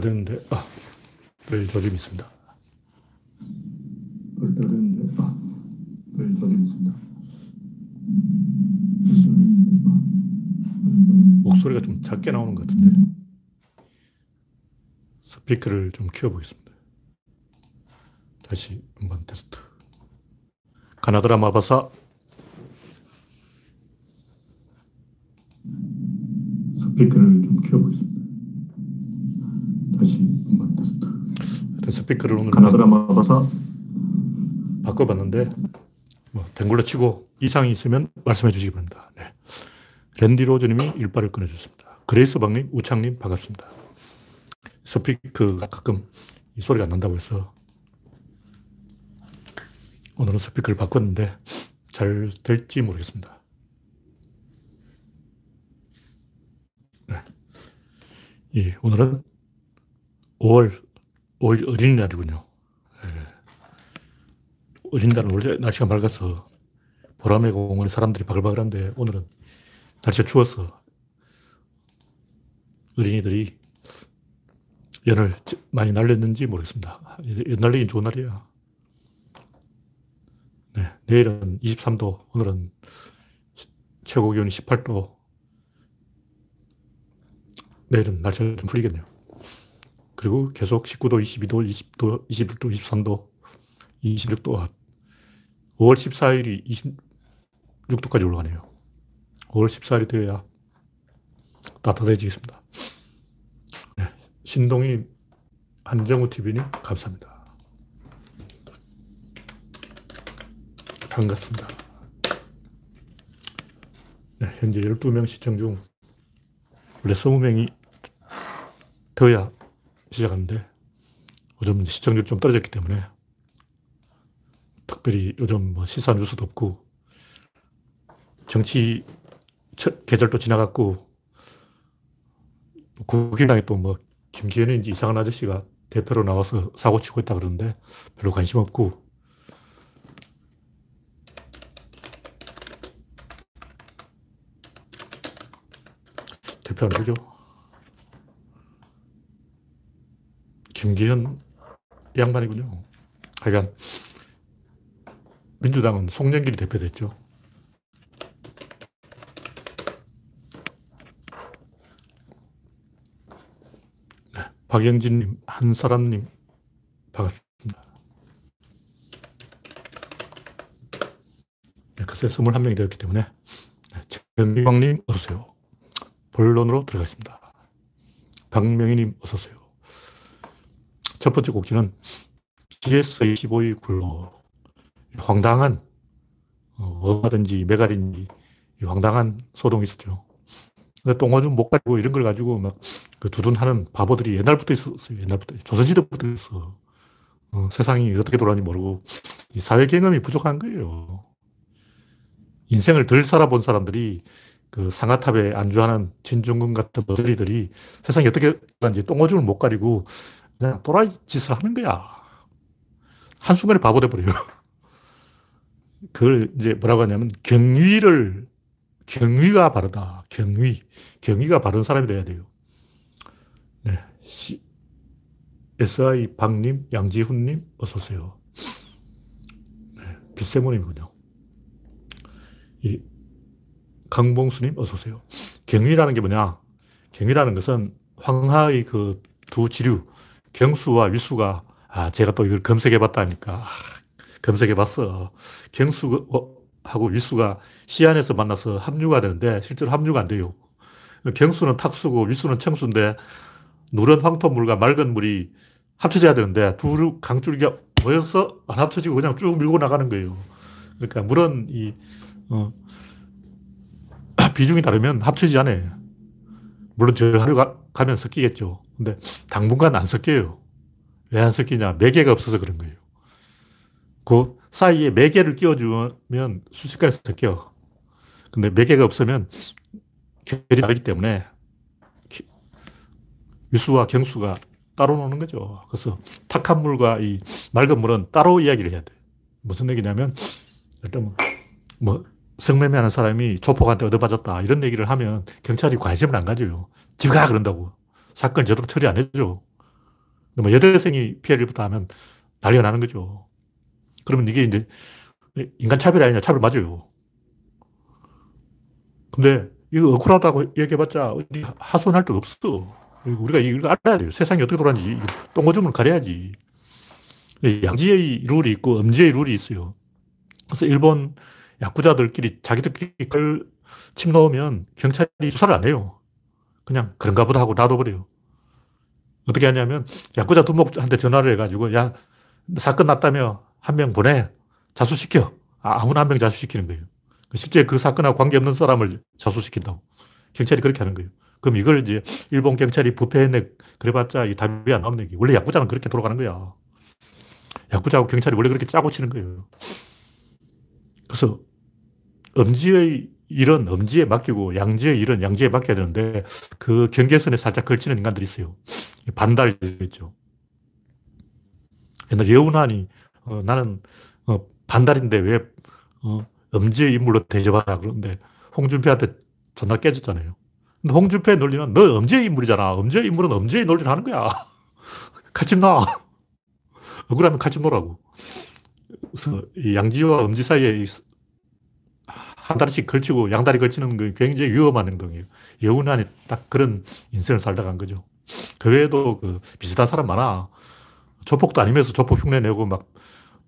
됐는데, 아, 별 조짐이 있습니다. 됐는데, 아, 별 조짐이 있습니다. 목소리가 좀 작게 나오는 것 같은데. 스피커를 좀 키워보겠습니다. 다시 한번 테스트. 가나드라 마바사. 스피커를 스피커를 오늘 가나드라 마바사 바꿔봤는데, 뭐, 댕굴러 치고 이상이 있으면 말씀해 주시기 바랍니다. 네. 랜디 로즈님이 일발을 끊어줬습니다. 그레이스 박님, 우창님, 반갑습니다. 스피커가 가끔 이 소리가 안 난다고 해서 오늘은 스피커를 바꿨는데 잘 될지 모르겠습니다. 네. 예, 오늘은 5월 5일 어린이날이군요. 네. 어린이날은 원래 날씨가 맑아서 보라매 공원에 사람들이 바글바글한데 오늘은 날씨가 추워서 어린이들이 연을 많이 날렸는지 모르겠습니다. 연 날리긴 좋은 날이에요. 네, 내일은 23도, 오늘은 최고 기온이 18도. 내일은 날씨가 좀 풀리겠네요. 그리고 계속 19도, 22도, 20도, 21도, 23도, 26도. 5월 14일이 26도까지 올라가네요. 5월 14일이 되어야 따뜻해지겠습니다. 네, 신동희 한정우 TV님 감사합니다. 반갑습니다. 네, 현재 12명 시청 중 원래 20명이 되어야 시작하는데 요즘 시청률 좀 떨어졌기 때문에 특별히 요즘 뭐 시사 뉴스도 없고 정치 계절도 지나갔고 국민당에 또 뭐 김기현인지 이상한 아저씨가 대표로 나와서 사고 치고 있다 그러는데 별로 관심 없고 대표 안 되죠. 김기현 양반이군요. 하여간 민주당은 송영길이 대표됐죠. 박영진님, 한사람님, 반갑습니다. 네, 글쎄 21명이 되었기 때문에 네, 전미광님 어서오세요. 본론으로 들어가겠습니다. 박명희님 어서오세요. 첫 번째 곡지는 GS 25의 굴로 황당한 어, 뭐든지 메갈인지 황당한 소동이 있었죠. 똥오줌 못 가지고 이런 걸 가지고 막그 두둔하는 바보들이 옛날부터 있었어요. 옛날부터. 조선시대부터 있어. 어, 세상이 어떻게 돌아가는지 모르고 이 사회 경험이 부족한 거예요. 인생을 덜 살아본 사람들이 그 상아탑에 안주하는 진중근 같은 머저리들이 세상이 어떻게 가는지 똥오줌을 못 가리고 그냥 또라이 짓을 하는 거야. 한순간에 바보 돼버려요. 그걸 이제 뭐라고 하냐면 경위를 경위가 바르다. 경위. 경위가 바른 사람이 돼야 돼요. 네. 시, SI 박님, 양지훈님, 어서오세요. 네. 빛세모님이군요. 이, 강봉수님, 어서오세요. 경위라는 게 뭐냐? 경위라는 것은 황하의 그 두 지류, 경수와 위수가, 아, 제가 또 이걸 검색해 봤다니까. 아, 검색해 봤어. 경수, 어, 하고 위수가 시안에서 만나서 합류가 되는데 실제로 합류가 안 돼요. 경수는 탁수고 위수는 청수인데 누런 황토물과 맑은 물이 합쳐져야 되는데 두 강줄기가 모여서 안 합쳐지고 그냥 쭉 밀고 나가는 거예요. 그러니까 물은 이 어, 비중이 다르면 합쳐지지 않아요. 물론 저 하루 가면 섞이겠죠. 근데 당분간 안 섞여요. 왜 안 섞이냐? 매개가 없어서 그런 거예요. 그 사이에 매개를 끼워주면 순식간에 섞여. 근데 매개가 없으면 결이 다르기 때문에 유수와 경수가 따로 노는 거죠. 그래서 탁한 물과 이 맑은 물은 따로 이야기를 해야 돼. 무슨 얘기냐면, 일단 뭐, 뭐 성매매하는 사람이 조폭한테 얻어맞았다. 이런 얘기를 하면 경찰이 관심을 안 가져요. 지가 그런다고. 사건을 제대로 처리 안 해줘. 뭐 여대생이 피해를 입었다 하면 난리가 나는 거죠. 그러면 이게 이제 인간 차별이 아니냐, 차별 맞아요. 근데 이거 억울하다고 얘기해봤자 어디 하소연할 데가 없어. 우리가 이걸 알아야 돼요. 세상이 어떻게 돌아가는지 똥오줌을 가려야지. 양지의 룰이 있고 음지의 룰이 있어요. 그래서 일본 야구자들끼리 자기들끼리 걸침 넣으면 경찰이 수사를 안 해요. 그냥 그런가 보다 하고 놔둬버려요. 어떻게 하냐면 야구자 두목한테 전화를 해가지고 야 사건 났다며 한 명 보내 자수시켜 아, 아무나 한 명 자수시키는 거예요. 실제 그 사건하고 관계없는 사람을 자수시킨다고 경찰이 그렇게 하는 거예요. 그럼 이걸 이제 일본 경찰이 부패했네 그래봤자 이 답이 안 나오는 얘기. 원래 야구자는 그렇게 돌아가는 거야. 야구자하고 경찰이 원래 그렇게 짜고 치는 거예요. 그래서 음지의 일은 음지에 맡기고 양지의 일은 양지에 맡겨야 되는데 그 경계선에 살짝 걸치는 인간들이 있어요. 반달이 있죠. 옛날 여운환이 어, 나는 어, 반달인데 왜 어, 음지의 인물로 대접하냐 그러는데 홍준표한테 전날 깨졌잖아요. 근데 홍준표의 논리는 너 음지의 인물이잖아. 음지의 인물은 음지의 논리를 하는 거야. 칼집 나. 억울하면 칼집 놓라고. 양지와 음지 사이에 한 다리씩 걸치고 양다리 걸치는 건 굉장히 위험한 행동이에요. 여운안이 딱 그런 인생을 살다 간 거죠. 그 외에도 그 비슷한 사람 많아. 조폭도 아니면서 조폭 흉내 내고 막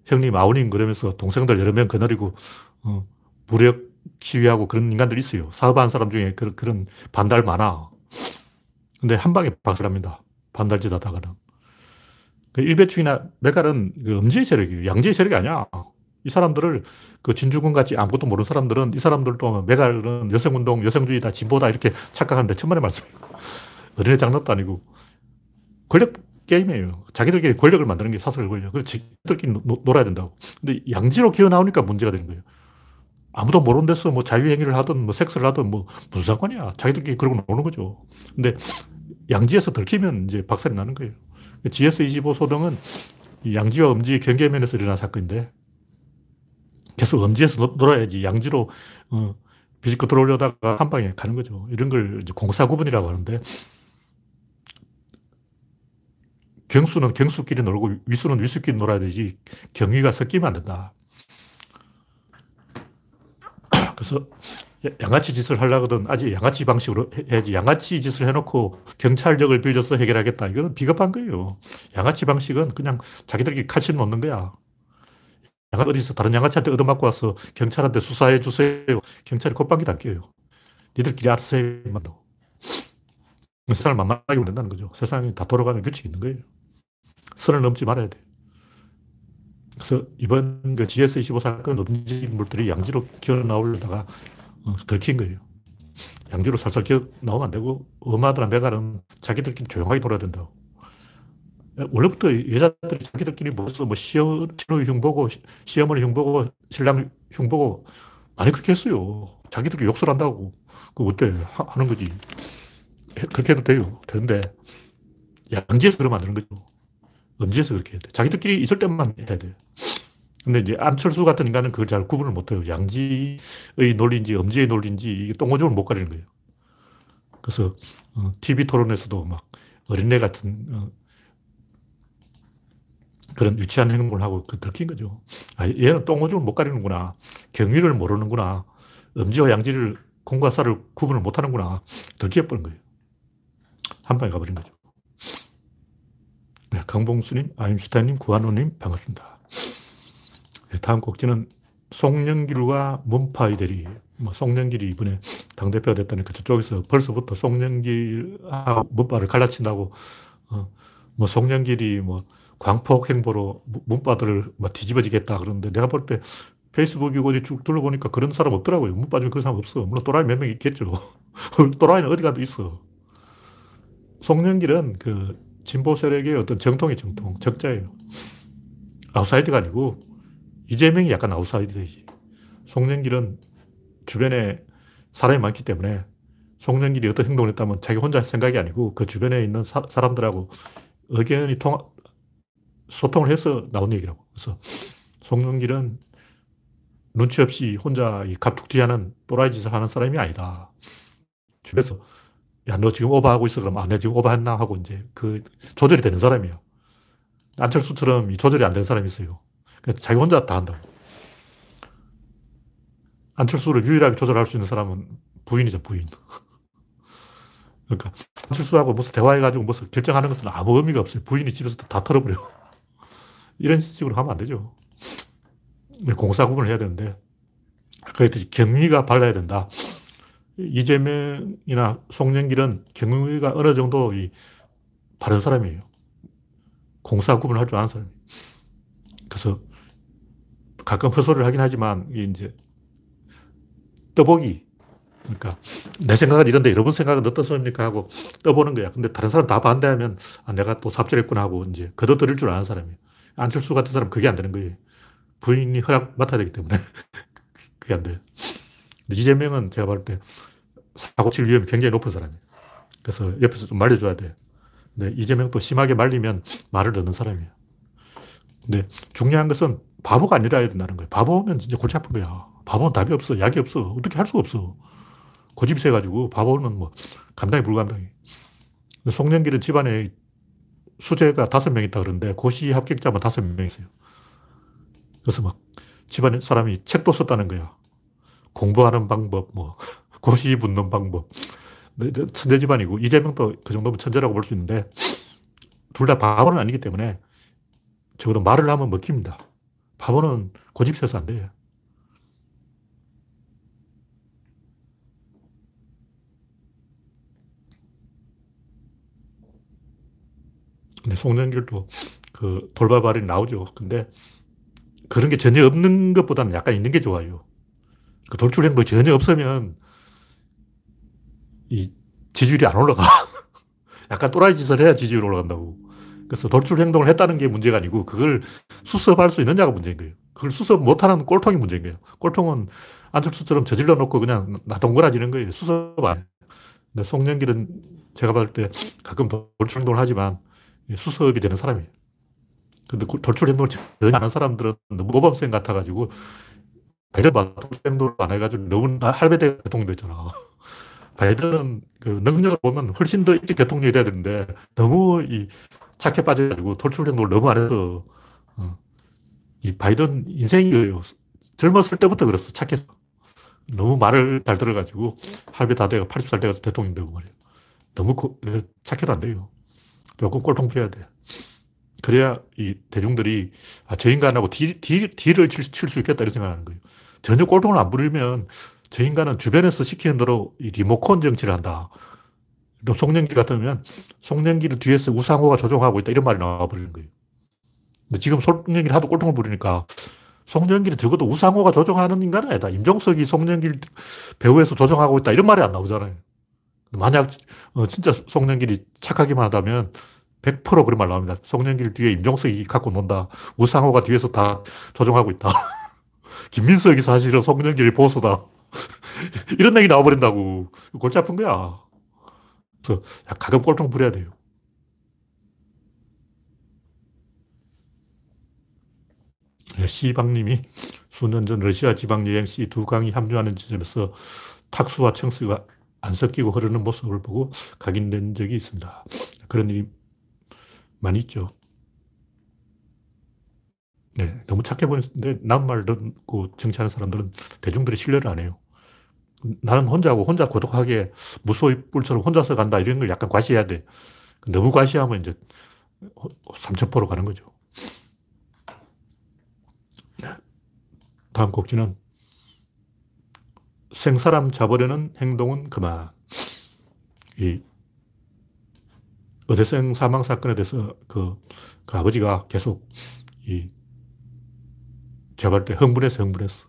형님, 아우님 그러면서 동생들 여러 명 거느리고 어, 무력 시위하고 그런 인간들 있어요. 사업하는 사람 중에 그런, 그런 반달 많아. 근데 한 방에 박살납니다. 반달짓 하다가는. 그 일배충이나 메갈은 그 음지의 세력이에요. 양지의 세력이 아니야. 이 사람들을 그 진주군 같이 아무것도 모르는 사람들은 이 사람들도 메갈은 여성운동, 여성주의다, 진보다 이렇게 착각하는데 천만의 말씀이에요. 어린애 장난도 아니고 권력 게임이에요. 자기들끼리 권력을 만드는 게 사설 권력. 그래서 자기들끼리 노, 놀아야 된다고. 근데 양지로 기어 나오니까 문제가 되는 거예요. 아무도 모르는 데서 뭐 자유행위를 하든 뭐 섹스를 하든 뭐 무슨 상관이야. 자기들끼리 그러고 노는 거죠. 근데 양지에서 들키면 이제 박살이 나는 거예요. GS25 소동은 양지와 음지 경계면에서 일어난 사건인데 계속 음지에서 놀아야지 양지로 어, 비집고 들어오려다가 한 방에 가는 거죠. 이런 걸 이제 공사 구분이라고 하는데 경수는 경수끼리 놀고 위수는 위수끼리 놀아야 되지 경위가 섞이면 안 된다. 그래서 양아치 짓을 하려거든 아직 양아치 방식으로 해야지 양아치 짓을 해놓고 경찰력을 빌려서 해결하겠다. 이거는 비겁한 거예요. 양아치 방식은 그냥 자기들끼리 칼질 놓는 거야. 양아치 어디서 다른 양아치한테 얻어맞고 와서 경찰한테 수사해 주세요. 경찰이 콧방귀도 안 껴요. 니들끼리 알아서 해만 더. 세상을 만만하게 보낸다는 거죠. 세상이 다 돌아가는 규칙이 있는 거예요. 선을 넘지 말아야 돼. 그래서 이번 그 GS25 사건 음지 인물들이 양지로 기어 나오려다가 어, 들킨 거예요. 양지로 살살 기어 나오면 안 되고 엄마들랑 메갈은 자기들끼리 조용하게 놀아야 된다고. 원래부터 여자들이 자기들끼리 모여서 뭐 시어, 친구 흉보고, 시어머니 흉보고, 신랑 흉보고, 많이 그렇게 했어요. 자기들이 욕설 한다고. 그 어때? 하, 는 거지. 그렇게 해도 돼요. 되는데, 양지에서 그러면 안 되는 거죠. 음지에서 그렇게 해야 돼. 자기들끼리 있을 때만 해야 돼. 근데 이제 안철수 같은 인간은 그걸 잘 구분을 못 해요. 양지의 논리인지 음지의 논리인지 이게 똥오줌을 못 가리는 거예요. 그래서 어, TV 토론에서도 막 어린애 같은 어, 그런 유치한 행동을 하고 그 들킨 거죠. 아, 얘는 똥오줌을 못 가리는구나. 경위를 모르는구나. 음지와 양지를 공과 사를 구분을 못 하는구나. 들켜버린 거예요. 한 방에 가버린 거죠. 네, 강봉수님, 아임슈타인님, 구한호님, 반갑습니다. 네, 다음 곡지는 송영길과 문파이 대리. 뭐 송영길이 이번에 당대표가 됐다니까 저쪽에서 벌써부터 송영길하고 문파를 갈라친다고, 어, 뭐 송영길이 뭐 광폭 행보로 문빠들을 막 뒤집어지겠다 그러는데 내가 볼 때 페이스북이고 어디 쭉 둘러보니까 그런 사람 없더라고요. 문빠 중에 그런 사람 없어. 물론 또라이 몇 명 있겠죠. 또라이는 어디 가도 있어. 송영길은 그 진보 세력의 어떤 정통이 정통, 적자예요. 아웃사이드가 아니고 이재명이 약간 아웃사이드지. 송영길은 주변에 사람이 많기 때문에 송영길이 어떤 행동을 했다면 자기 혼자 생각이 아니고 그 주변에 있는 사람들하고 의견이 통, 소통을 해서 나온 얘기라고. 그래서 송영길은 눈치 없이 혼자 이 갑툭튀하는 또라이 짓을 하는 사람이 아니다. 주변에서 야, 너 지금 오버하고 있어. 그럼, 아, 내 지금 오버했나? 하고 이제 그 조절이 되는 사람이에요. 안철수처럼 이 조절이 안 되는 사람이 있어요. 그러니까 자기 혼자 다 한다고. 안철수를 유일하게 조절할 수 있는 사람은 부인이죠, 부인. 그러니까 안철수하고 무슨 대화해가지고 무슨 결정하는 것은 아무 의미가 없어요. 부인이 집에서 다 털어버려. 이런 식으로 하면 안 되죠. 공사 구분을 해야 되는데, 그랬듯이 경위가 발라야 된다. 이재명이나 송영길은 경위가 어느 정도 이 바른 사람이에요. 공사 구분을 할줄 아는 사람이에요. 그래서 가끔 헛소리를 하긴 하지만, 이제 떠보기. 그러니까 내 생각은 이런데 여러분 생각은 어떻습니까? 하고 떠보는 거야. 근데 다른 사람 다 반대하면 아, 내가 또 삽질했구나 하고 이제 거둬들일 줄 아는 사람이에요. 안철수 같은 사람 그게 안 되는 거예요. 부인이 허락 맡아야 되기 때문에 그게 안 돼요. 이재명은 제가 볼때 사고 칠 위험이 굉장히 높은 사람이에요. 그래서 옆에서 좀 말려줘야 돼 근데 이재명도 심하게 말리면 말을 듣는 사람이에요. 근데 중요한 것은 바보가 아니라 야 된다는 거예요. 바보면 진짜 골치 아픈 거야. 바보는 답이 없어. 약이 없어. 어떻게 할 수가 없어. 고집이 세가지고 바보는 뭐 감당이 불감당해. 송년길은 집안에 수재가 다섯 명 있다 그러는데 고시 합격자만 다섯 명 있어요. 그래서 막 집안에 사람이 책도 썼다는 거야. 공부하는 방법, 뭐, 고시 붙는 방법. 천재 집안이고, 이재명도 그 정도면 천재라고 볼 수 있는데, 둘 다 바보는 아니기 때문에, 적어도 말을 하면 먹힙니다. 바보는 고집 세서 안 돼요. 송영길도 그 돌발 발이 나오죠. 근데 그런 게 전혀 없는 것보다는 약간 있는 게 좋아요. 그 돌출 행동이 전혀 없으면 이 지지율이 안 올라가. 약간 또라이 짓을 해야 지지율 올라간다고. 그래서 돌출 행동을 했다는 게 문제가 아니고 그걸 수습할 수 있느냐가 문제인 거예요. 그걸 수습 못하는 꼴통이 문제인 거예요. 꼴통은 안철수처럼 저질러 놓고 그냥 나 동그라지는 거예요. 수습 안. 근데 송영길은 제가 봤을 때 가끔 돌출 행동을 하지만 수습이 되는 사람이에요. 근데 돌출 행동을 전혀 안 하는 사람들은 너무 모범생 같아가지고 바이든 돌출 행동을 안 해가지고 너무 할배대 대통령 됐잖아. 바이든은 그 능력을 보면 훨씬 더 일찍 대통령이 돼야 되는데 너무 이 착해 빠져가지고 돌출 행동을 너무 안 해서 어. 이 바이든 인생이에요. 젊었을 때부터 그랬어. 착해서. 너무 말을 잘 들어가지고 할배 다 돼가 80살 돼가서 대통령 되고 말이에요. 너무 착해도 안 돼요. 조금 꼴통 부려야 돼. 그래야 이 대중들이 아, 저 인간하고 deal, deal, deal을 칠 수 있겠다 이런 생각하는 거예요. 전혀 꼴통을 안 부리면 저 인간은 주변에서 시키는 대로 이 리모컨 정치를 한다. 송영길 같으면 송영길을 뒤에서 우상호가 조종하고 있다 이런 말이 나와버리는 거예요. 근데 지금 송영길이 하도 꼴통을 부리니까 송년기를 적어도 우상호가 조종하는 인간은 아니다. 임종석이 송년길 배우에서 조종하고 있다 이런 말이 안 나오잖아요. 만약 어, 진짜 송년길이 착하기만 하다면 100% 그런 말 나옵니다. 송년길 뒤에 임종석이 갖고 논다. 우상호가 뒤에서 다 조종하고 있다. 김민석이 사실은 송년길이 보수다. 이런 얘기 나와버린다고. 골치 아픈 거야. 그래서 가끔 꼴통 부려야 돼요. 시방님이 수년 전 러시아 지방 여행 시 두 강이 합류하는 지점에서 탁수와 청수가 안 섞이고 흐르는 모습을 보고 각인된 적이 있습니다. 그런 일이 많이 있죠. 네, 너무 착해 보이는데 남말 듣고 정치하는 사람들은 대중들이 신뢰를 안 해요. 나는 혼자고 혼자 고독하게 무소의 뿔처럼 혼자서 간다 이런 걸 약간 과시해야 돼. 너무 과시하면 이제 삼천포로 가는 거죠. 네. 다음 곡지는 생사람 잡으려는 행동은 그만. 이 어대생 사망 사건에 대해서 그, 그 아버지가 계속 이 제발 때 흥분해서 흥분했어.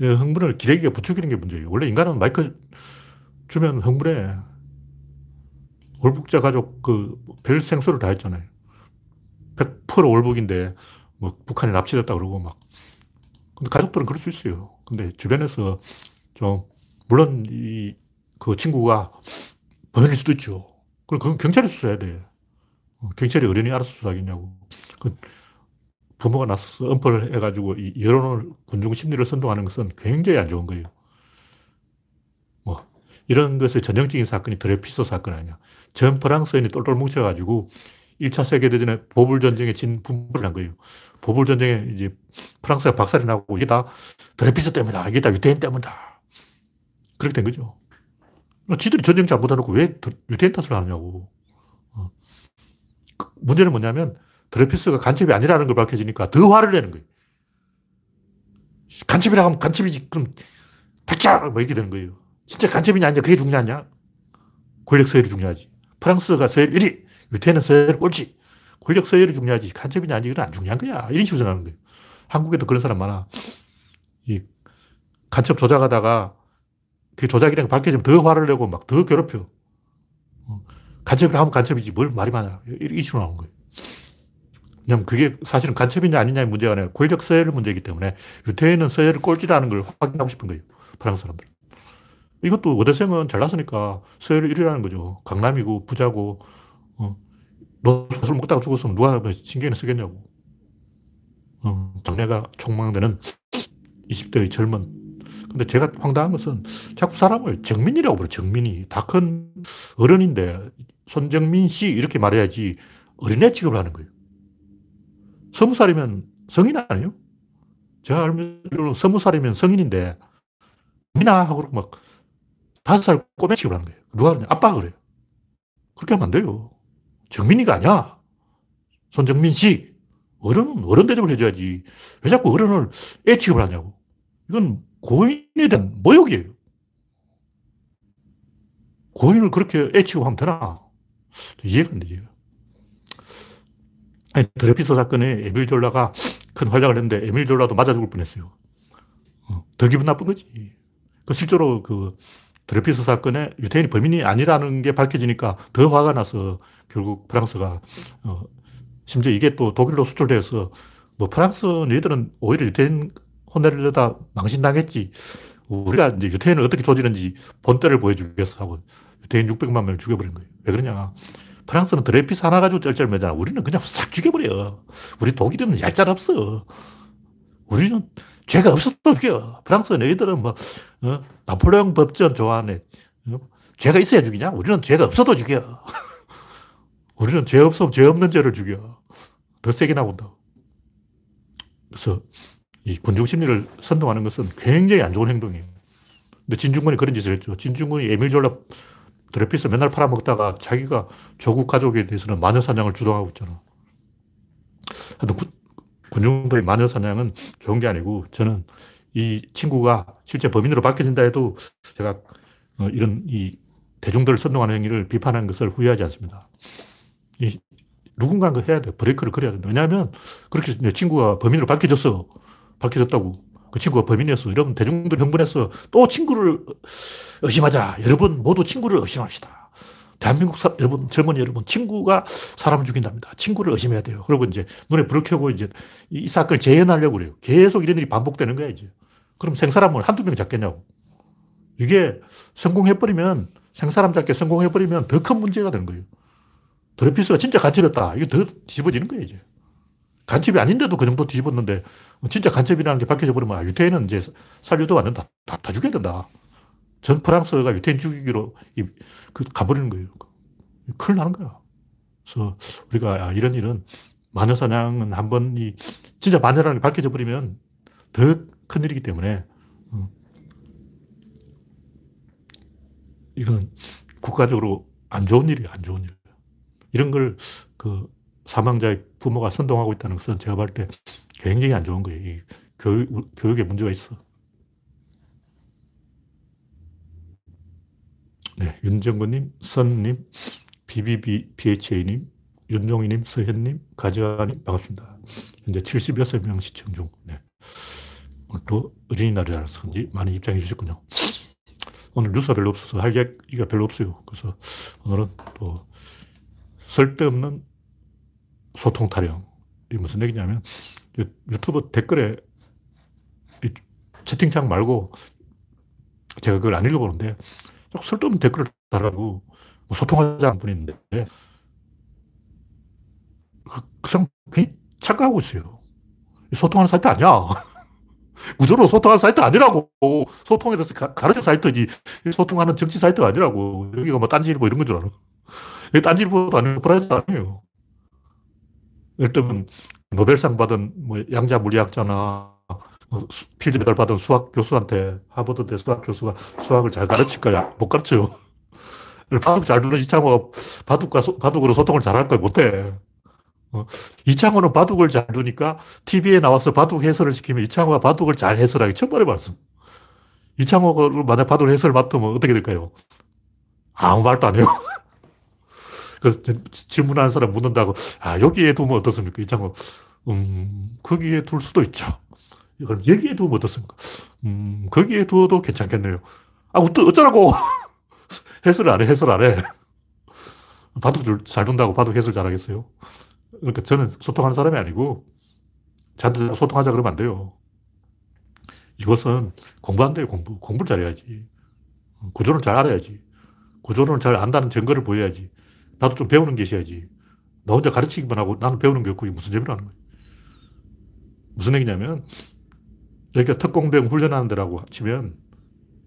흥분을 기레기가 부추기는 게 문제예요. 원래 인간은 마이크 주면 흥분해. 월북자 가족 그 별 생수를 다 했잖아요. 100% 월북인데 뭐 북한에 납치됐다 그러고 막. 근데 가족들은 그럴 수 있어요. 근데 주변에서 좀, 물론 이, 그 친구가 번역일 수도 있죠. 그럼 그건 경찰이 수사해야 돼. 어, 경찰이 어린이 알아서 수사하겠냐고. 그 부모가 나서서 엄포를 해가지고 이 여론을, 군중 심리를 선동하는 것은 굉장히 안 좋은 거예요. 뭐, 이런 것의 전형적인 사건이 드레피소 사건 아니야. 전 프랑스인이 똘똘 뭉쳐가지고 1차 세계대전에 보불전쟁에 진 분부를 한 거예요. 보불전쟁에 이제 프랑스가 박살이 나고 이게 다 드레피스 때문이다. 이게 다 유태인 때문이다. 그렇게 된 거죠. 지들이 전쟁 잘못해놓고 왜 유태인 탓을 하느냐고. 어. 그 문제는 뭐냐면 드레피스가 간첩이 아니라는 걸 밝혀지니까 더 화를 내는 거예요. 간첩이라고 하면 간첩이지. 그럼 백자! 뭐 이렇게 되는 거예요. 진짜 간첩이냐 아니냐 그게 중요하냐? 권력 서열이 중요하지. 프랑스가 서열 1위, 유태인은 서열 꼴찌. 권력 서열이 중요하지. 간첩이냐 아니냐 이건 안 중요한 거야. 이런 식으로 생각하는 거예요. 한국에도 그런 사람 많아. 이 간첩 조작하다가 그 조작이라는 거 밝혀지면 더 화를 내고 막 더 괴롭혀. 어. 간첩이라 하면 간첩이지 뭘 말이 많아. 이 식으로 나오는 거예요. 왜냐면 그게 사실은 간첩이냐 아니냐의 문제가 아니라 권력 서열 문제이기 때문에 유태인은 서열을 꼴찌라는 걸 확인하고 싶은 거예요. 프랑스 사람들. 이것도 어대생은 잘났으니까 서열 1위라는 거죠. 강남이고 부자고 어. 너술 먹다가 죽었으면 누가 뭐 신경을 쓰겠냐고. 어. 장래가 촉망되는 20대의 젊은. 근데 제가 황당한 것은 자꾸 사람을 정민이라고 부르 정민이. 다 큰 어른인데 손정민 씨 이렇게 말해야지 어린애 취급을 하는 거예요. 스무 살이면 성인 아니에요? 제가 알기로 스무 살이면 성인인데 민아 하고 막 다섯 살 꼬매 취급을 하는 거예요. 누가 그러냐? 아빠가 그래요. 그렇게 하면 안 돼요. 정민이가 아니야. 손정민 씨. 어른은 어른 대접을 해줘야지. 왜 자꾸 어른을 애 취급을 하냐고. 이건 고인에 대한 모욕이에요. 고인을 그렇게 애 취급하면 되나? 이해가 안 되죠. 드레피스 사건에 에밀 졸라가 큰 활약을 했는데 에밀 졸라도 맞아 죽을 뻔했어요. 어, 더 기분 나쁜 거지. 그 실제로 그 드레피스 사건에 유태인이 범인이 아니라는 게 밝혀지니까 더 화가 나서 결국 프랑스가 어, 심지어 이게 또 독일로 수출돼서 뭐 프랑스 너희들은 오히려 유태인 혼내려다 망신당했지. 우리가 이제 유태인을 어떻게 조지는지 본때를 보여주겠어 하고 유태인 600만 명을 죽여버린 거예요. 왜 그러냐. 프랑스는 드레피스 하나 가지고 쩔쩔매잖아. 우리는 그냥 싹 죽여버려. 우리 독일은 얄짤 없어. 우리는 죄가 없어도 죽여. 프랑스 너희들은 뭐, 어? 나폴레옹 법전 좋아하네. 어? 죄가 있어야 죽이냐? 우리는 죄가 없어도 죽여. 우리는 죄 없으면 죄 없는 죄를 죽여. 더 세게 나온다. 그래서 이 군중 심리를 선동하는 것은 굉장히 안 좋은 행동이에요. 근데 진중권이 그런 짓을 했죠. 진중권이 에밀 졸라 드레피스 맨날 팔아먹다가 자기가 조국 가족에 대해서는 마녀 사냥을 주동하고 있잖아. 하여튼 군중들의 마녀 사냥은 좋은 게 아니고 저는 이 친구가 실제 범인으로 밝혀진다 해도 제가 어, 이런 이 대중들을 선동하는 행위를 비판한 것을 후회하지 않습니다. 이 누군가가 해야 돼. 브레이크를 걸어야 돼. 왜냐하면 그렇게 내 친구가 범인으로 밝혀졌어. 밝혀졌다고. 그 친구가 범인이었어. 이러면 대중들 흥분해서 또 친구를 의심하자. 여러분 모두 친구를 의심합시다. 대한민국 사, 여러분, 젊은이 여러분, 친구가 사람을 죽인답니다. 친구를 의심해야 돼요. 그리고 이제 눈에 불을 켜고 이제 이 사건을 재현하려고 그래요. 계속 이런 일이 반복되는 거야, 이제. 그럼 생사람을 한두 명 잡겠냐고. 이게 성공해버리면, 생사람 잡게 성공해버리면 더 큰 문제가 되는 거예요. 드레피스가 진짜 간첩이었다. 이게 더 뒤집어지는 거예요, 이제. 간첩이 아닌데도 그 정도 뒤집었는데, 진짜 간첩이라는 게 밝혀져 버리면, 아, 유태인은 이제 살려도 안 된다. 다, 다 죽여야 된다. 전 프랑스가 유태인 죽이기로 이, 그 가버리는 거예요. 큰일 나는 거야. 그래서 우리가 아, 이런 일은 마녀 사냥은 한 번 이 진짜 마녀라는 게 밝혀져 버리면 더 큰 일이기 때문에 어. 이건 국가적으로 안 좋은 일이에요. 안 좋은 일. 이런 걸 그 사망자의 부모가 선동하고 있다는 것은 제가 볼 때 굉장히 안 좋은 거예요. 이 교육, 교육에 문제가 있어. 네, 윤정근님, 선님, BBBPHA님, 윤종희님, 서현님, 가지아님, 반갑습니다. 현재 76명 시청 중. 네. 오늘도 어린이날이라서 그런지 많이 입장해 주셨군요. 오늘 뉴스가 별로 없어서 할 얘기가 별로 없어요. 그래서 오늘은 또 쓸데없는 소통 타령. 이게 무슨 얘기냐면 유튜브 댓글에 채팅창 말고 제가 그걸 안 읽어보는데 쓸데없는 댓글을 달아고 뭐 소통하자는 분이 있는데 그, 그 사람 괜히 착각하고 있어요. 소통하는 사이트 아니야. 구조론 소통하는 사이트 아니라고. 소통에 대해서 가르치는 사이트지. 소통하는 정치 사이트가 아니라고. 여기가 뭐 딴지일보 이런 건 줄 알아. 여기 딴지일보도 아니고 서프라이즈도 아니에요. 예를 들면 노벨상 받은 뭐 양자 물리학자나 뭐 필즈 메달 받은 수학 교수한테 하버드대 수학 교수가 수학을 잘 가르칠까요? 못 가르쳐요. 바둑 잘 두는 이창호가 바둑과 소, 바둑으로 소통을 잘 할 거야? 못해. 어, 이창호는 바둑을 잘 두니까 TV에 나와서 바둑 해설을 시키면 이창호가 바둑을 잘 해설하기 처음 말해봤어. 이창호가 만약 바둑 해설 맡으면 어떻게 될까요? 아무 말도 안 해요. 그래서 질문하는 사람 묻는다고, 아, 여기에 두면 어떻습니까? 이창호, 음, 거기에 둘 수도 있죠. 이걸 여기에 두면 어떻습니까? 음, 거기에 두어도 괜찮겠네요. 아, 어쩌라고! 해설 안 해, 해설 안 해. 바둑 잘 둔다고 바둑 해설 잘 하겠어요? 그러니까 저는 소통하는 사람이 아니고, 저한테 소통하자 그러면 안 돼요. 이것은 공부 안 돼요, 공부. 공부를 잘해야지. 구조를 잘 알아야지. 구조를 잘 안다는 증거를 보여야지. 나도 좀 배우는 게 있어야지. 나 혼자 가르치기만 하고 나는 배우는 게 없고 무슨 재미라는 거야. 무슨 얘기냐면, 여기가 특공병 훈련하는 데라고 치면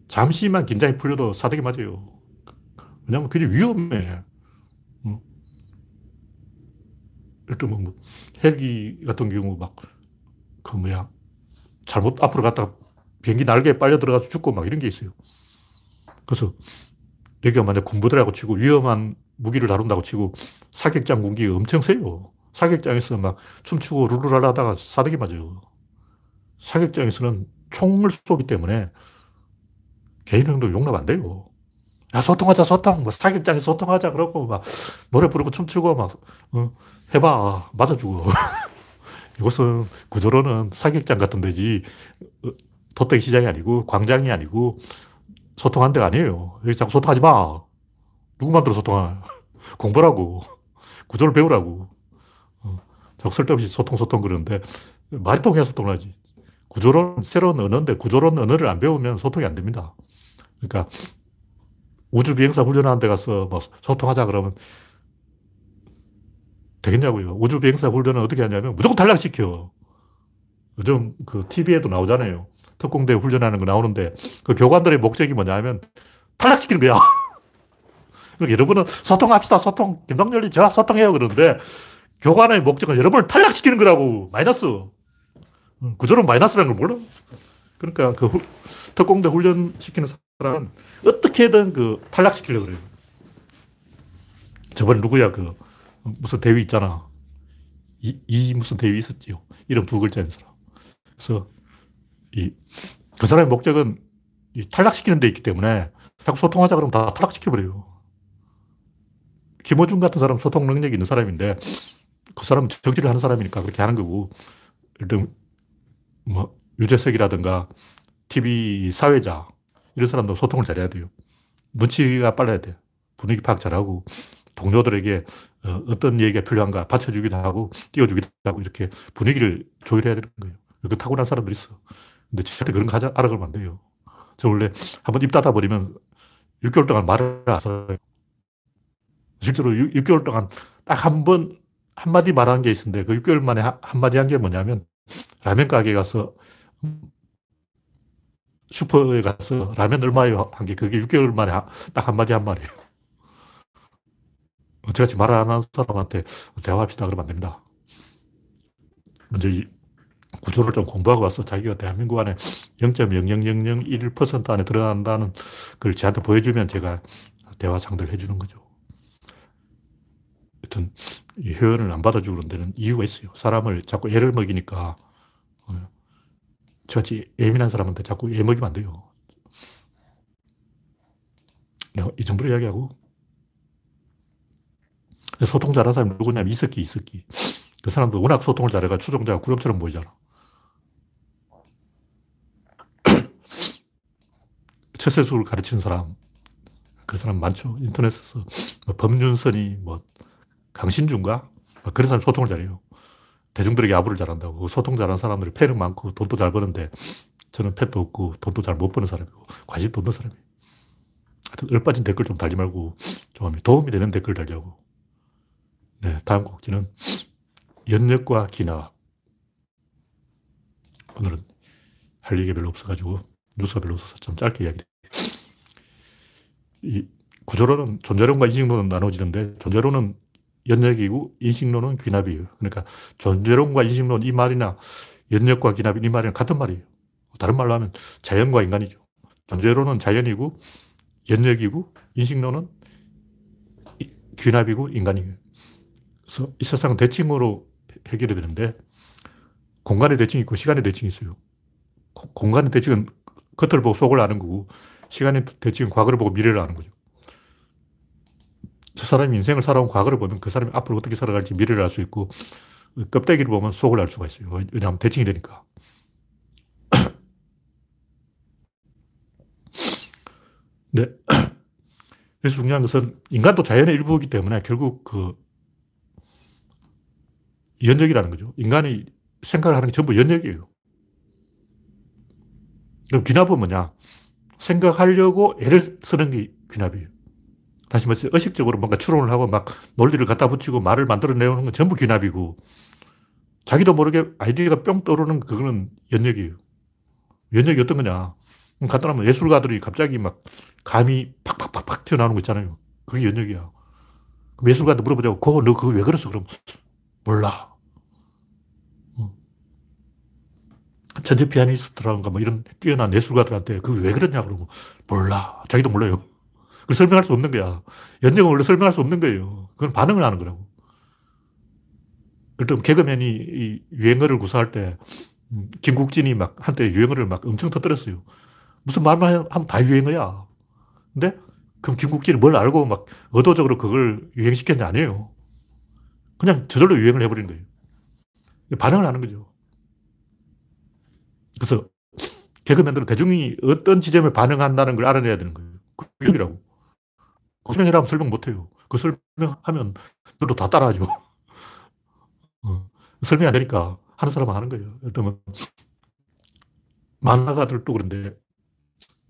잠시만 긴장이 풀려도 사대기 맞아요. 왜냐면 그게 위험해. 들면 뭐 헬기 같은 경우 막 그 뭐야 잘못 앞으로 갔다가 비행기 날개에 빨려 들어가서 죽고 막 이런 게 있어요. 그래서 여기가 만약 군부대라고 치고 위험한 무기를 다룬다고 치고 사격장 공기가 엄청 세요. 사격장에서 막 춤추고 룰루랄 하다가 사대기 맞아요. 사격장에서는 총을 쏘기 때문에 개인 행동 용납 안 돼요. 야, 소통하자, 소통. 뭐, 사격장에 소통하자. 그러고, 막, 노래 부르고 춤추고, 막, 어, 해봐. 맞아주고. 이것은 구조로는 사격장 같은 데지, 어, 도떼기 시장이 아니고, 광장이 아니고, 소통한 데가 아니에요. 여기 자꾸 소통하지 마. 누구 만 들어 소통하 공부라고. 구조를 배우라고. 어, 자꾸 쓸데없이 소통, 소통 그러는데, 말이 통해야 소통을 하지. 구조론, 새로운 언어인데, 구조론 언어를 안 배우면 소통이 안 됩니다. 그러니까, 우주 비행사 훈련하는 데 가서 뭐 소통하자 그러면 되겠냐고요. 우주 비행사 훈련은 어떻게 하냐면 무조건 탈락시켜. 요즘 그 TV에도 나오잖아요. 특공대 훈련하는 거 나오는데 그 교관들의 목적이 뭐냐면 탈락시키는 거야. 그러니까 여러분은 소통합시다. 소통. 김동열이 저와 소통해요. 그러는데 교관의 목적은 여러분을 탈락시키는 거라고. 마이너스. 구조는 마이너스라는 걸 몰라. 그러니까 그 후, 특공대 훈련시키는 사람은 어떻게든 그 탈락시키려고 그래요. 저번에 누구야, 그, 무슨 대위 있잖아. 이, 이 무슨 대위 있었지요. 이름 두 글자인 사람. 그래서 이, 그 사람의 목적은 이 탈락시키는 데 있기 때문에 자꾸 소통하자 그러면 다 탈락시켜버려요. 김호중 같은 사람 소통 능력이 있는 사람인데 그 사람은 정치를 하는 사람이니까 그렇게 하는 거고, 일단 뭐, 유재석이라든가 TV 사회자, 이런 사람도 소통을 잘해야 돼요. 눈치가 빨라야 돼요. 분위기 파악 잘하고, 동료들에게 어, 어떤 얘기가 필요한가 받쳐주기도 하고, 띄워주기도 하고, 이렇게 분위기를 조율해야 되는 거예요. 그 타고난 사람들이 있어. 근데 저한테 그런 거 하자, 알아가면 안 돼요. 저 원래 한번 입 닫아 버리면 6개월 동안 말을 안 써요. 실제로 6, 개월 동안 딱 한 번, 한마디 말한 게 있었는데, 그 6개월 만에 한마디 한 게 뭐냐면, 라면 가게 가서 슈퍼에 가서 라면 얼마예요? 한 게 그게 6개월 만에 딱 한마디 한 말이에요. 저같이 말 안 하는 사람한테 대화합시다 그러면 안 됩니다. 먼저 이 구조를 좀 공부하고 와서 자기가 대한민국 안에 0.00001% 안에 들어간다는 걸 저한테 보여주면 제가 대화 상대를 해주는 거죠. 하여튼, 이 회원을 안 받아주고 그런 데는 이유가 있어요. 사람을 자꾸 애를 먹이니까 저같이 예민한 사람한테 자꾸 예먹이면 안 돼요. 이 정도로 이야기하고. 소통 잘하는 사람이 누구냐면 이석기, 이석기. 그 사람도 워낙 소통을 잘해가 추종자가 구름처럼 보이잖아. 최세수를 가르치는 사람, 그 사람 많죠. 인터넷에서. 뭐 범윤선이, 뭐, 강신주인가? 뭐 그런 사람 소통을 잘해요. 대중들에게 아부를 잘한다고. 소통 잘하는 사람들이 팬은 많고 돈도 잘 버는데 저는 팬도 없고 돈도 잘 못 버는 사람이고 관심도 없는 사람이에요. 하여튼 얼빠진 댓글 좀 달지 말고 좀 도움이 되는 댓글 달자고. 네, 다음 곡지는 연역과 기나. 오늘은 할 얘기가 별로 없어가지고 뉴스가 별로 없어서 좀 짧게 이야기. 이 구조론은 존재론과 인식론은 나눠지는데 존재론은 연역이고 인식론은 귀납이에요. 그러니까 존재론과 인식론 이 말이나 연역과 귀납 이 말이랑 같은 말이에요. 다른 말로 하면 자연과 인간이죠. 존재론은 자연이고 연역이고 인식론은 귀납이고 인간이에요. 그래서 이 세상은 대칭으로 해결이 되는데 공간의 대칭이 있고 시간의 대칭이 있어요. 공간의 대칭은 겉을 보고 속을 아는 거고 시간의 대칭은 과거를 보고 미래를 아는 거죠. 저 사람이 인생을 살아온 과거를 보면 그 사람이 앞으로 어떻게 살아갈지 미래를 알 수 있고 껍데기를 보면 속을 알 수가 있어요. 왜냐하면 대칭이 되니까. 네. 그래서 중요한 것은 인간도 자연의 일부이기 때문에 결국 그 연역이라는 거죠. 인간이 생각을 하는 게 전부 연역이에요. 그럼 귀납은 뭐냐? 생각하려고 애를 쓰는 게 귀납이에요. 다시 말해서 의식적으로 뭔가 추론을 하고 막 논리를 갖다 붙이고 말을 만들어내는 건 전부 귀납이고 자기도 모르게 아이디어가 뿅 떠오르는 그거는 연역이에요. 연역이 어떤 거냐? 간단하면 예술가들이 갑자기 막 감이 팍팍팍팍 튀어나오는 거 있잖아요. 그게 연역이야. 예술가한테 물어보자고, 그거 너 그거 왜 그랬어? 그럼 몰라. 천재 피아니스트라든가 뭐 이런 뛰어난 예술가들한테 그게 왜 그랬냐 그러고 몰라. 자기도 몰라요. 그걸 설명할 수 없는 거야. 연역은 원래 설명할 수 없는 거예요. 그건 반응을 하는 거라고. 그럼 개그맨이 이 유행어를 구사할 때 음, 김국진이 막 한때 유행어를 막 엄청 터뜨렸어요. 무슨 말만 하면 다 유행어야. 근데 그럼 김국진이 뭘 알고 막 의도적으로 그걸 유행시켰냐 아니에요. 그냥 저절로 유행을 해버린 거예요. 반응을 하는 거죠. 그래서 개그맨들은 대중이 어떤 지점에 반응한다는 걸 알아내야 되는 거예요. 그 유행이라고. 그 설명이라면 설명 못 해요. 그 설명하면 너도 다 따라하죠. 어. 설명 안 되니까 하는 사람은 하는 거예요. 들면 만화가들도 그런데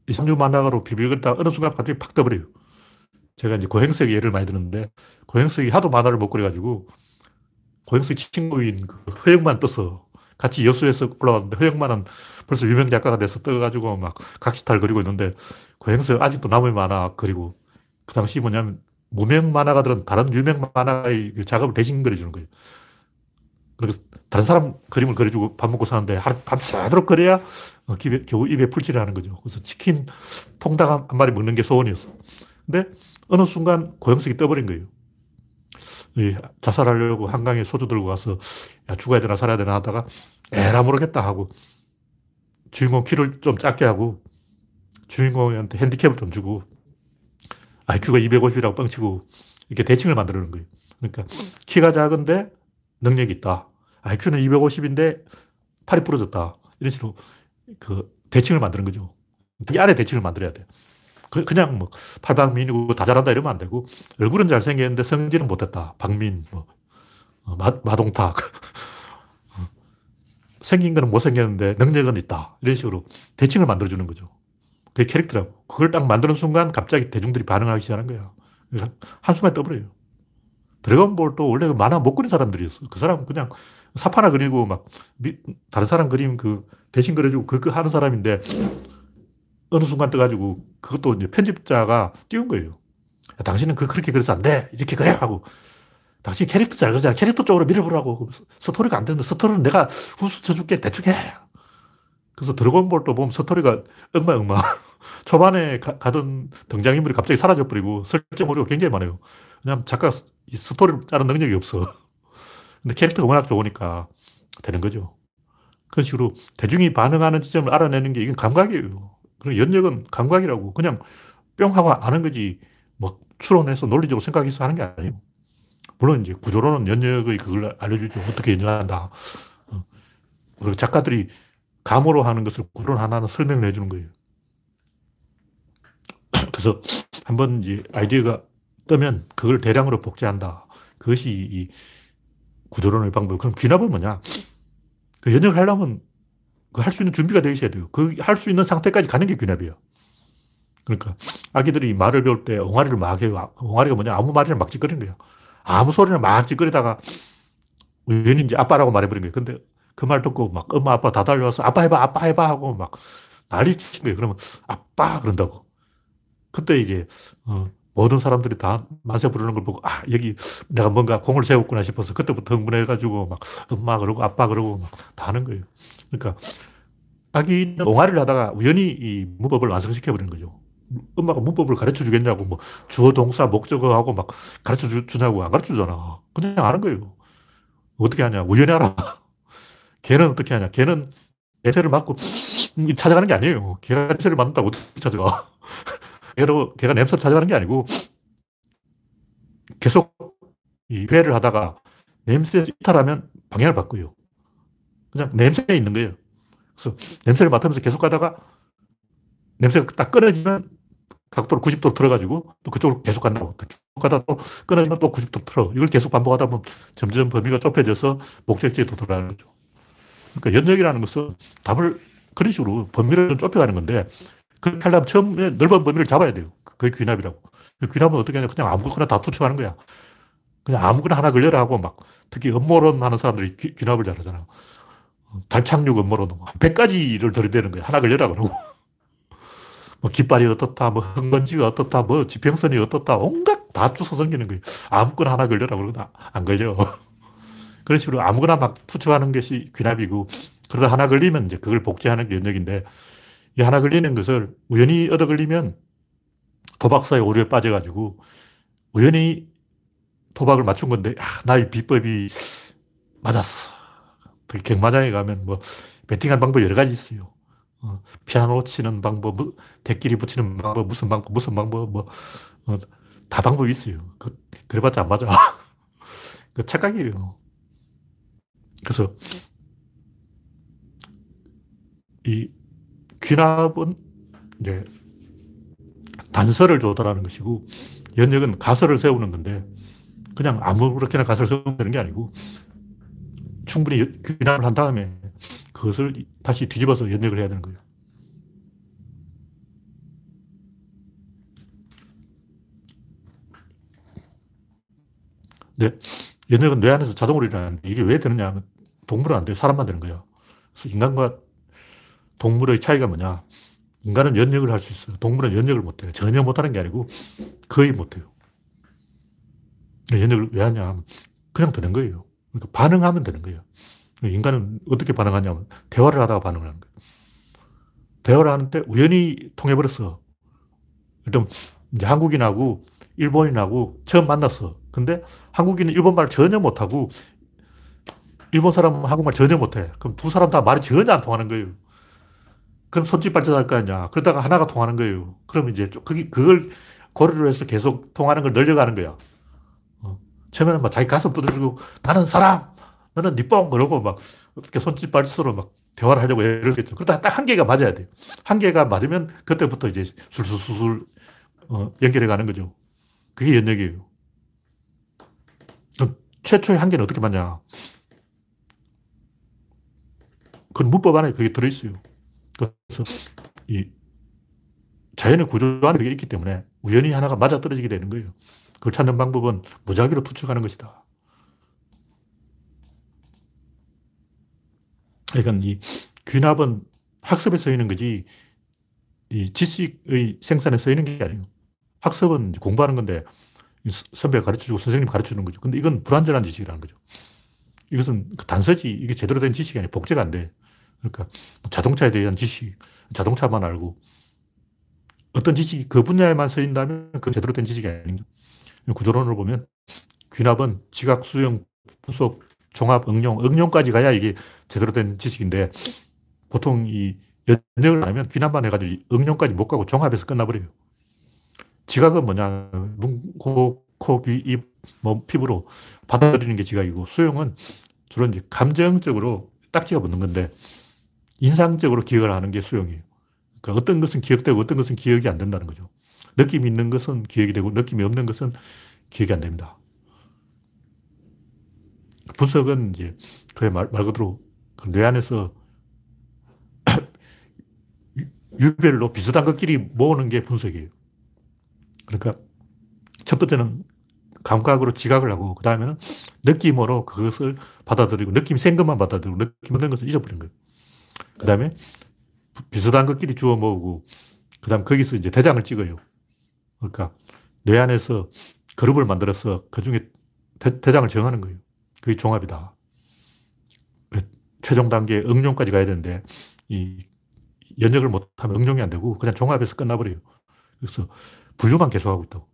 2, 3주 만화가로 비비겠다 어느 순간 갑자기 팍 떠버려요. 제가 이제 고행석이 예를 많이 드는데 고행석이 하도 만화를 못 그려가지고 고행석 친구인 그 허영만 떠서 같이 여수에서 올라왔는데 허영만은 벌써 유명 작가가 돼서 떠가지고 막 각시탈 그리고 있는데 고행석 아직도 남의 만화 그리고 그 당시 뭐냐면 무명 만화가들은 다른 유명 만화의 그 작업을 대신 그려주는 거예요. 그래서 다른 사람 그림을 그려주고 밥 먹고 사는데 하루 밤새도록 그래야 어, 겨우 입에 풀칠을 하는 거죠. 그래서 치킨 통닭 한 마리 먹는 게 소원이었어. 근데 어느 순간 고영석이 떠버린 거예요. 자살하려고 한강에 소주 들고 가서 야, 죽어야 되나 살아야 되나 하다가 에라 모르겠다 하고 주인공 키를 좀 작게 하고 주인공한테 핸디캡을 좀 주고 IQ가 250이라고 뻥치고 이렇게 대칭을 만드는 거예요. 그러니까 키가 작은데 능력이 있다. IQ는 250인데 팔이 부러졌다. 이런 식으로 그 대칭을 만드는 거죠. 이 안에 대칭을 만들어야 돼. 그, 그냥 뭐 팔방민이고 다 잘한다 이러면 안 되고 얼굴은 잘생겼는데 성질은 못했다. 박민, 뭐 어, 마, 마동탁. 생긴 거는 못생겼는데 능력은 있다. 이런 식으로 대칭을 만들어주는 거죠. 그게 캐릭터라고. 그걸 딱 만드는 순간 갑자기 대중들이 반응하기 시작하는 거야. 한순간에 떠버려요. 드래곤볼도 원래 그 만화 못 그린 사람들이었어. 그 사람은 그냥 삽 하나 그리고 막 미, 다른 사람 그림 그 대신 그려주고 그거 하는 사람인데 어느 순간 떠가지고 그것도 이제 편집자가 띄운 거예요. 야, 당신은 그 그렇게 그래서 안 돼. 이렇게 그래. 하고. 당신 캐릭터 잘 그리잖아. 캐릭터 쪽으로 밀어보라고. 스토리가 안 되는데 스토리는 내가 후수 쳐줄게. 대충 해. 그래서 드래곤볼도 보면 스토리가 엉망엉망. 초반에 가, 던 등장인물이 갑자기 사라져버리고 설정 오류가 굉장히 많아요. 왜냐면 작가가 스토리를 짜는 능력이 없어. 근데 캐릭터가 워낙 좋으니까 되는 거죠. 그런 식으로 대중이 반응하는 지점을 알아내는 게 이건 감각이에요. 그리고 연역은 감각이라고. 그냥 뿅 하고 아는 거지. 뭐 추론해서 논리적으로 생각해서 하는 게 아니에요. 물론 이제 구조로는 연역의 그걸 알려주죠. 어떻게 연역한다. 어. 그리고 작가들이 감으로 하는 것을 구론 하나하나 설명을 해주는 거예요. 그래서 한번 이제 아이디어가 뜨면 그걸 대량으로 복제한다. 그것이 이 구조론의 방법. 그럼 귀납은 뭐냐? 그 연역을 하려면 그 할 수 있는 준비가 되어 있어야 돼요. 그 할 수 있는 상태까지 가는 게 귀납이에요. 그러니까 아기들이 말을 배울 때 옹알이를 막 해요. 옹알이가 뭐냐? 아무 말이나 막 짓거리는 거예요. 아무 소리나 막 짓거리다가 우연히 이제 아빠라고 말해버린 거예요. 근데 그 말 듣고 막 엄마, 아빠 다 달려와서 아빠 해봐, 아빠 해봐 하고 막 난리 치는 거예요. 그러면 아빠 그런다고. 그때 이게, 어, 모든 사람들이 다 만세 부르는 걸 보고, 아, 여기 내가 뭔가 공을 세웠구나 싶어서 그때부터 흥분해가지고 막 엄마 그러고 아빠 그러고 막 다 하는 거예요. 그러니까 아기는 옹알이를 하다가 우연히 이 문법을 완성시켜 버리는 거죠. 엄마가 문법을 가르쳐 주겠냐고, 뭐, 주어, 동사, 목적어하고 막 가르쳐 주냐고 안 가르쳐 주잖아. 그냥 하는 거예요. 어떻게 하냐. 우연히 알아. 걔는 어떻게 하냐. 걔는 냄새를 맡고 찾아가는 게 아니에요. 걔가 냄새를 맡는다고 어떻게 찾아가. 걔로, 걔가 냄새를 찾아가는 게 아니고 계속 이 회를 하다가 냄새에서 이탈하면 방향을 바꿔요. 그냥 냄새에 있는 거예요. 그래서 냄새를 맡으면서 계속 가다가 냄새가 딱 끊어지면 각도를 90도로 틀어가지고 또 그쪽으로 계속 간다고. 계속 가다 또 끊어지면 또 90도 틀어. 이걸 계속 반복하다 보면 점점 범위가 좁혀져서 목적지에 도달하는 거죠. 그러니까 연역이라는 것은 답을 그런 식으로 범위를 좁혀가는 건데 그렇게 하려면 처음에 넓은 범위를 잡아야 돼요. 그게 귀납이라고. 귀납은 어떻게 하냐. 그냥 아무거나 다 투척하는 거야. 그냥 아무거나 하나 걸려라 하고 막 특히 음모론 하는 사람들이 귀, 귀납을 잘하잖아. 달 착륙 음모론. 100가지를 들이대는 거야. 하나 걸려라 그러고. 뭐 깃발이 어떻다, 뭐 흙먼지가 어떻다, 뭐 지평선이 어떻다, 온갖 다 주워 섬기는 거예요. 아무거나 하나 걸려라 그러나 안 걸려. 그런 식으로 아무거나 막 투척하는 것이 귀납이고, 그러다 하나 걸리면 이제 그걸 복제하는 게 연역인데, 이 하나 걸리는 것을 우연히 얻어 걸리면 도박사의 오류에 빠져가지고, 우연히 도박을 맞춘 건데, 아, 나의 비법이 맞았어. 특히 객마장에 가면 뭐, 베팅한 방법이 여러 가지 있어요. 어, 피아노 치는 방법, 뭐, 대끼리 붙이는 방법, 무슨 방법, 무슨 방법, 뭐, 어, 다 방법이 있어요. 그, 그래봤자 안 맞아. 그 착각이에요. 그래서, 이 귀납은 이제 단서를 조달하는 것이고, 연역은 가설을 세우는 건데, 그냥 아무렇게나 가설을 세우는 게 아니고, 충분히 귀납을 한 다음에 그것을 다시 뒤집어서 연역을 해야 되는 거예요. 네. 연역은 뇌 안에서 자동으로 일어나는데 이게 왜 되느냐 하면 동물은 안 돼요. 사람만 되는 거예요. 그래서 인간과 동물의 차이가 뭐냐. 인간은 연역을 할 수 있어요. 동물은 연역을 못 해요. 전혀 못 하는 게 아니고 거의 못 해요. 연역을 왜 하냐 하면 그냥 되는 거예요. 그러니까 반응하면 되는 거예요. 인간은 어떻게 반응하냐면 대화를 하다가 반응을 하는 거예요. 대화를 하는데 우연히 통해버렸어. 일단 이제 한국인하고 일본인하고 처음 만났어. 근데 한국인은 일본말을 전혀 못하고 일본 사람은 한국말 전혀 못해. 그럼 두 사람 다 말이 전혀 안 통하는 거예요. 그럼 손짓 발전할 거 아니야. 그러다가 하나가 통하는 거예요. 그럼 이제 그걸 고려를 해서 계속 통하는 걸 늘려가는 거야. 어. 처음에는 막 자기 가슴 두드리고 나는 사람, 너는 니뽕 그러고 막 어떻게 손짓 발짓으로 막 대화를 하려고 쓰겠죠. 그러다 딱 한 개가 맞아야 돼요. 한 개가 맞으면 그때부터 이제 술술술 어, 연결해 가는 거죠. 그게 연역이에요. 최초의 한 개는 어떻게 맞냐. 그건 문법 안에 그게 들어있어요. 그래서 이 자연의 구조 안에 그게 있기 때문에 우연히 하나가 맞아 떨어지게 되는 거예요. 그걸 찾는 방법은 무작위로 투척하는 것이다. 그러니까 이 귀납은 학습에 쓰이는 거지 이 지식의 생산에 쓰이는 게 아니에요. 학습은 공부하는 건데 선배가 가르쳐 주고 선생님이 가르쳐 주는 거죠. 근데 이건 불완전한 지식이라는 거죠. 이것은 그 단서지 이게 제대로 된 지식이 아니라 복제가 안 돼. 그러니까 자동차에 대한 지식, 자동차만 알고 어떤 지식이 그 분야에만 쓰인다면 그 제대로 된 지식이 아닌 구조론을 보면 귀납은 지각, 수용, 부속, 종합, 응용, 응용까지 가야 이게 제대로 된 지식인데 보통 이 연역을 안 하면 귀납만 해가지고 응용까지 못 가고 종합에서 끝나버려요. 지각은 뭐냐. 눈, 코, 코, 귀, 입, 몸, 피부로 받아들이는 게 지각이고 수용은 주로 이제 감정적으로 딱지가 붙는 건데 인상적으로 기억을 하는 게 수용이에요. 그러니까 어떤 것은 기억되고 어떤 것은 기억이 안 된다는 거죠. 느낌이 있는 것은 기억이 되고 느낌이 없는 것은 기억이 안 됩니다. 분석은 이제 그의 말, 말 그대로 그뇌 안에서 유별로 비슷한 것끼리 모으는 게 분석이에요. 그러니까 첫 번째는 감각으로 지각을 하고, 그 다음에는 느낌으로 그것을 받아들이고, 느낌이 생 것만 받아들이고, 느낌 없는 것을 잊어버린 거예요. 그 다음에 비슷한 것끼리 주워 모으고, 그 다음 거기서 이제 대장을 찍어요. 그러니까 뇌 안에서 그룹을 만들어서 그 중에 대, 장을 정하는 거예요. 그게 종합이다. 최종 단계 응용까지 가야 되는데, 이 연역을 못하면 응용이 안 되고, 그냥 종합에서 끝나버려요. 그래서 분류만 계속하고 있다고.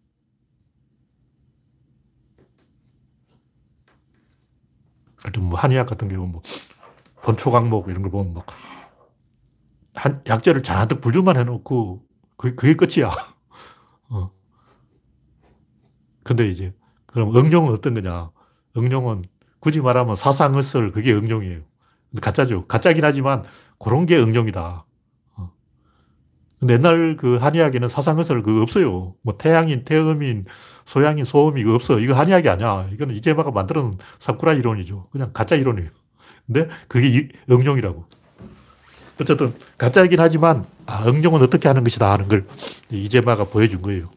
하여튼 뭐 한의학 같은 경우 뭐 본초 강목 이런 걸 보면 뭐 한, 약재를 잔뜩 분류만 해놓고 그게, 그게 끝이야. 어. 근데 이제 그럼 응용은 어떤 거냐? 응용은 굳이 말하면 사상의설 그게 응용이에요. 가짜죠. 가짜긴 하지만 그런 게 응용이다. 근데 옛날 그 한의학에는 사상의설 그거 없어요. 뭐 태양인, 태음인, 소양인, 소음이 이거 없어. 이거 한의학이 아니야. 이거는 이재마가 만들어 놓은 사쿠라 이론이죠. 그냥 가짜 이론이에요. 근데 그게 응용이라고. 어쨌든 가짜이긴 하지만 아, 응용은 어떻게 하는 것이다 하는 걸 이재마가 보여준 거예요.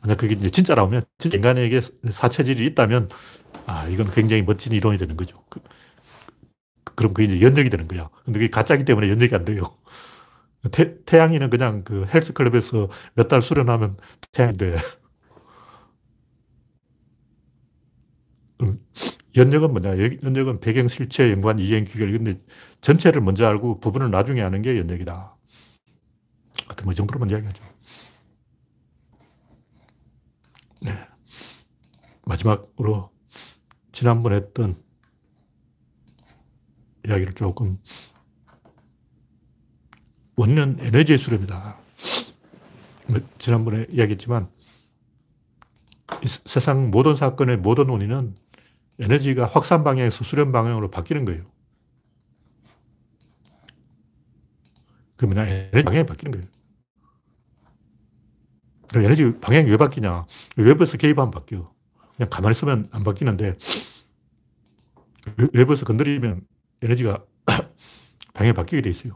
만약 그게 이제 진짜라면 진짜 인간에게 사체질이 있다면 아 이건 굉장히 멋진 이론이 되는 거죠. 그, 그럼 그게 이제 연역이 되는 거야. 근데 그게 가짜기 때문에 연역이 안 돼요. 태, 태양이는 그냥 그 헬스클럽에서 몇 달 수련하면 태양인데. 음, 연역은 뭐냐? 연역은 배경, 실체, 연관, 이행, 귀결. 근데 전체를 먼저 알고 부분을 나중에 아는 게 연역이다. 하여튼 뭐 정도로만 이야기하죠. 네. 마지막으로 지난번에 했던 이야기를 조금 원년 에너지의 수렴이다. 뭐 지난번에 이야기했지만 세상 모든 사건의 모든 원인은 에너지가 확산 방향에서 수렴 방향으로 바뀌는 거예요. 그러면 에너지 방향이 바뀌는 거예요. 에너지 방향이 왜 바뀌냐? 외부에서 개입하면 바뀌어. 그냥 가만히 있으면 안 바뀌는데 외부에서 건드리면 에너지가 방향이 바뀌게 돼 있어요.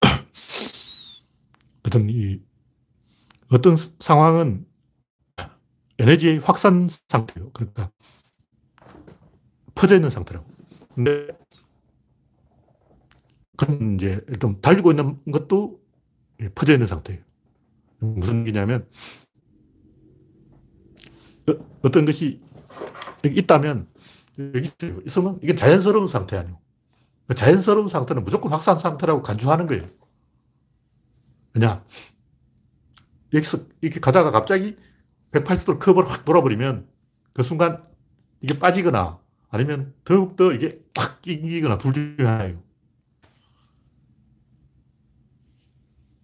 어떤 이 어떤 상황은 에너지의 확산 상태예요. 그러니까 퍼져 있는 상태라고. 근데 그건 이제 좀 달리고 있는 것도 퍼져 있는 상태예요. 무슨 얘기냐면 어, 떤 것이 있다면 여기. 있으면 이게 자연스러운 상태 아니에요. 자연스러운 상태는 무조건 확산 상태라고 간주하는 거예요. 왜냐? 여기서 이렇게 가다가 갑자기 180도로 커브를 확 돌아버리면 그 순간 이게 빠지거나 아니면 더욱더 이게 확 끼거나 둘 중에 하나예요.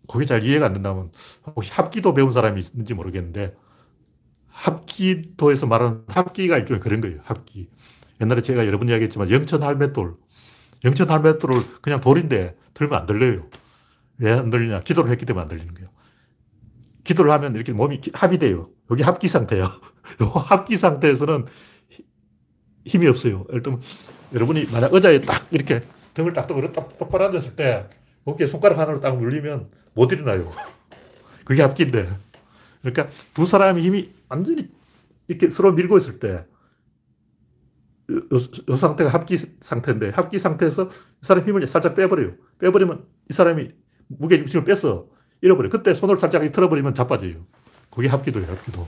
그게 잘 이해가 안 된다면 혹시 합기도 배운 사람이 있는지 모르겠는데 합기도에서 말하는 합기가 일종의 그런 거예요. 합기. 옛날에 제가 여러 번 이야기했지만 영천 할매돌. 영천 할매돌을 그냥 돌인데 들면 안 들려요. 왜 안 들리냐? 기도를 했기 때문에 안 들리는 거예요. 기도를 하면 이렇게 몸이 합이 돼요. 여기 합기 상태예요. 합기 상태에서는 힘이 없어요. 들면 여러분이 만약 의자에 딱 이렇게 등을 딱 똑바로 앉았을 때 어깨 손가락 하나로 딱 눌리면 못 일어나요. 그게 합기인데. 그러니까 두 사람이 힘이 완전히 이렇게 서로 밀고 있을 때, 요, 요 상태가 합기 상태인데, 합기 상태에서 이 사람 힘을 살짝 빼버려요. 빼버리면 이 사람이 무게 중심을 뺐어. 잃어버려. 그때 손을 살짝 틀어버리면 자빠져요. 그게 합기도예요, 합기도.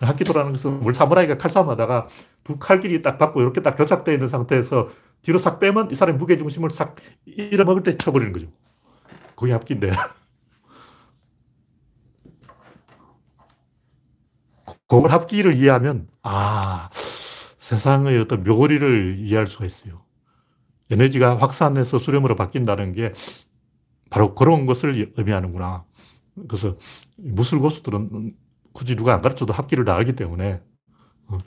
합기도라는 것은 물 사무라이가 칼싸움하다가 두 칼길이 딱 받고 이렇게 딱 교착되어 있는 상태에서 뒤로 싹 빼면 이 사람의 무게 중심을 싹 잃어먹을 때 쳐버리는 거죠. 그게 합기인데. 그걸 합기를 이해하면, 아, 세상의 어떤 묘리를 이해할 수가 있어요. 에너지가 확산해서 수렴으로 바뀐다는 게 바로 그런 것을 의미하는구나. 그래서 무술 고수들은 굳이 누가 안 가르쳐도 합기를 다 알기 때문에 어,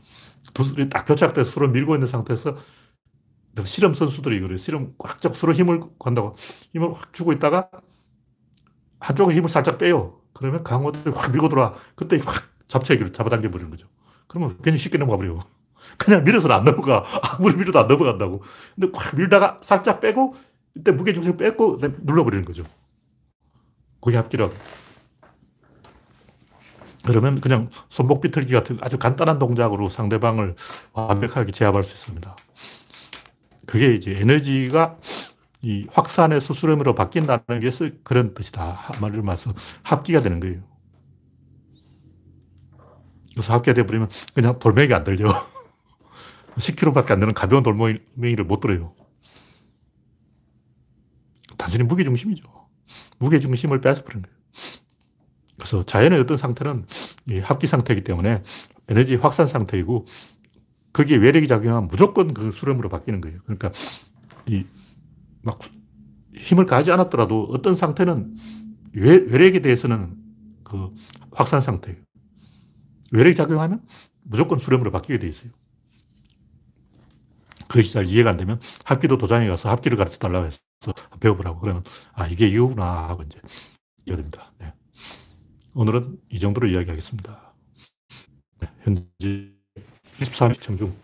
두 술이 딱 교착돼서 술을 밀고 있는 상태에서 실험 선수들이 그래요. 실험 꽉 잡고 서로 힘을 간다고 힘을 확 주고 있다가 한쪽에 힘을 살짝 빼요. 그러면 강호들이 확 밀고 들어와. 그때 확 잡채기를 잡아당겨 버리는 거죠. 그러면 괜히 쉽게 넘어가 버려요. 그냥 밀어서는 안 넘어가. 아무리 밀어도 안 넘어간다고. 근데 확 밀다가 살짝 빼고 이때 무게중심을 뺏고 눌러버리는 거죠. 그게 합기라고. 그러면 그냥 손목 비틀기 같은 아주 간단한 동작으로 상대방을 완벽하게 제압할 수 있습니다. 그게 이제 에너지가 이 확산의 수수름으로 바뀐다는 게 그런 뜻이다. 말을 말해서 합기가 되는 거예요. 그래서 합기가 되어버리면 그냥 돌멩이 안 들려. 10kg밖에 안 되는 가벼운 돌멩이를 못 들어요. 단순히 무게 중심이죠. 무게 중심을 뺏어버린 거예요. 그래서 자연의 어떤 상태는 합기 상태이기 때문에 에너지 확산 상태이고 거기에 외력이 작용하면 무조건 그 수렴으로 바뀌는 거예요. 그러니까 이 막 힘을 가하지 않았더라도 어떤 상태는 외, 외력에 대해서는 그 확산 상태예요. 외력이 작용하면 무조건 수렴으로 바뀌게 돼 있어요. 그것이 잘 이해가 안 되면 합기도 도장에 가서 합기를 가르쳐 달라고 해서 배워보라고 그러면 아 이게 이거구나 하고 이제 이해가 됩니다. 네. 오늘은 이 정도로 이야기하겠습니다. 네, 현재 24명 시청 중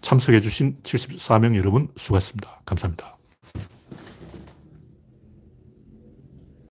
참석해주신 74명 여러분 수고하셨습니다. 감사합니다.